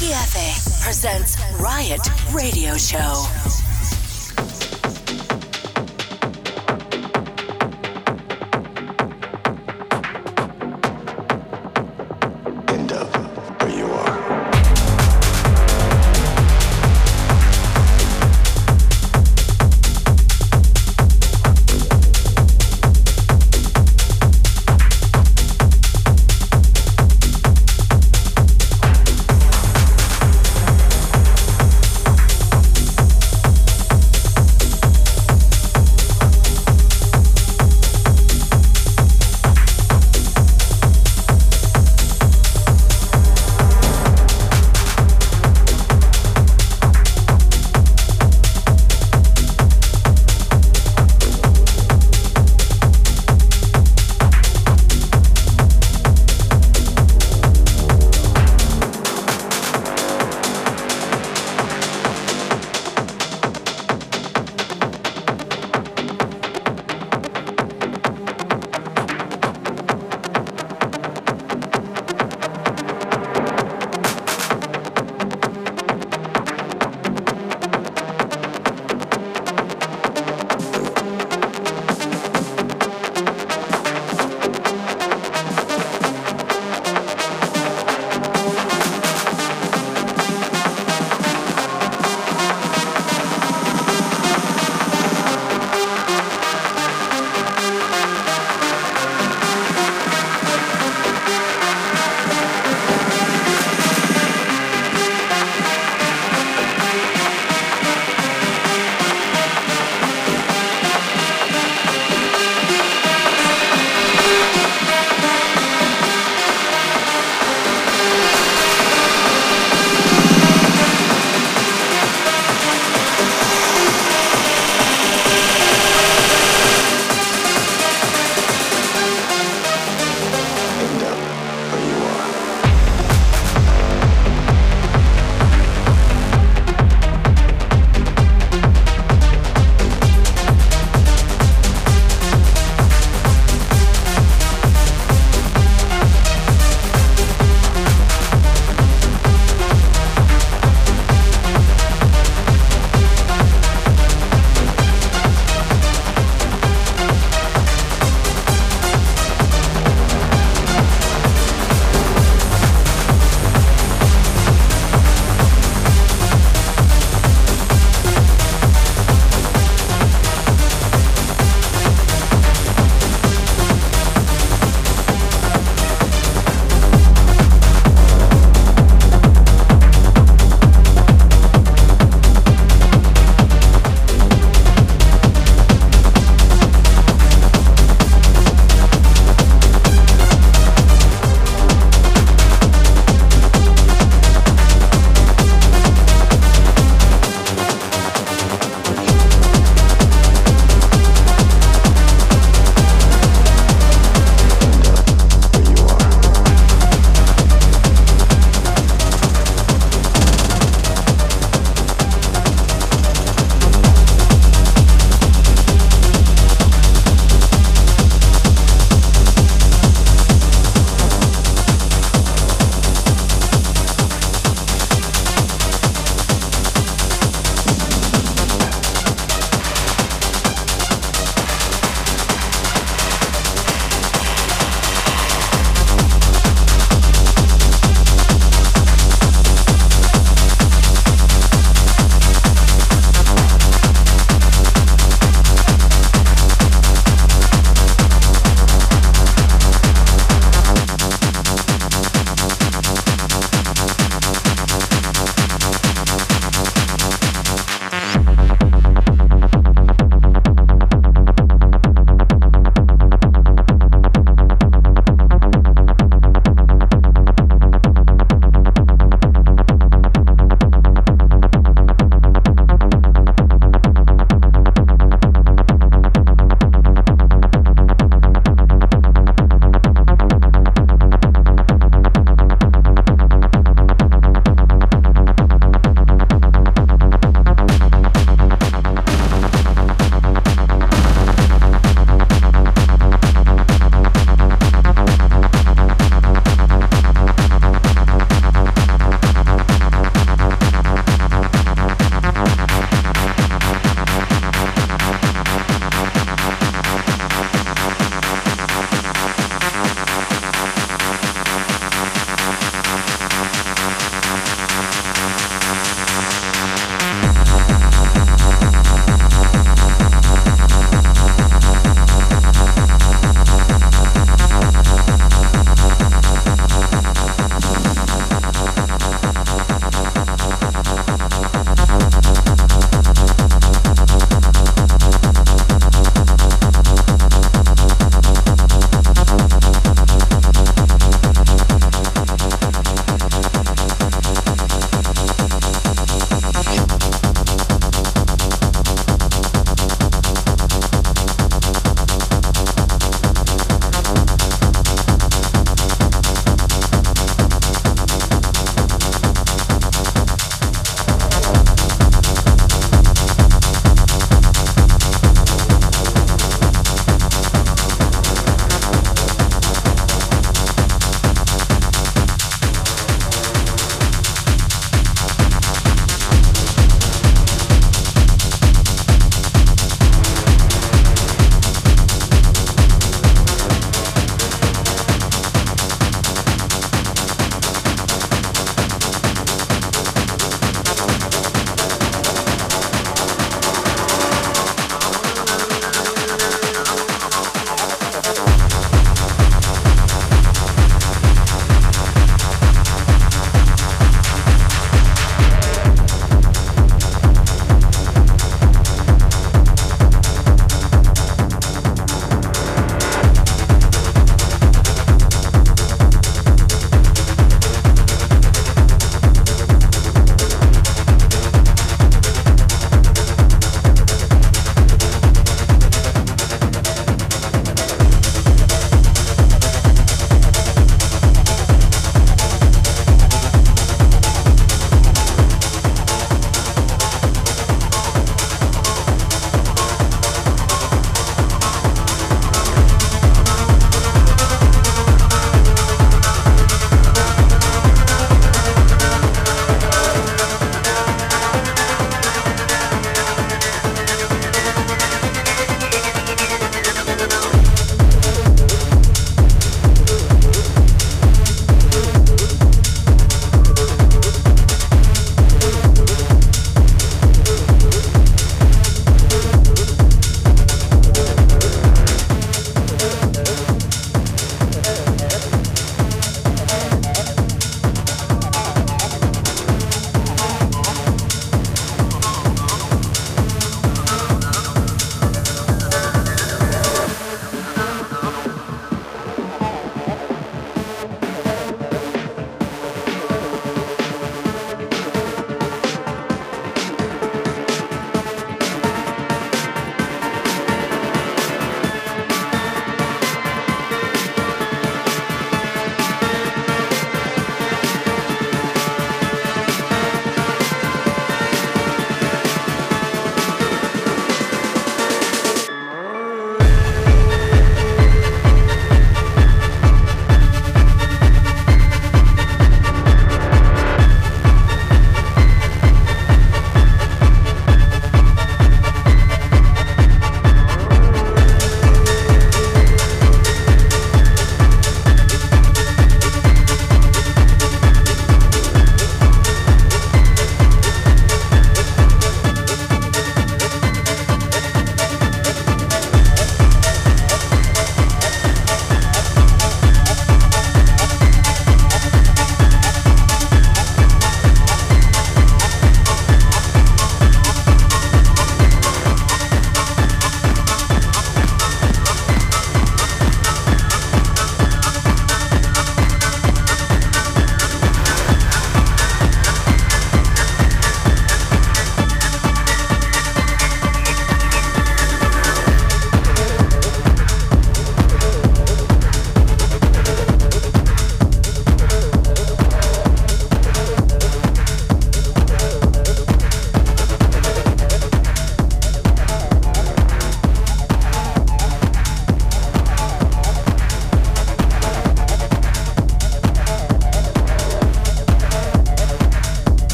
Mikey presents Riot Radio Show.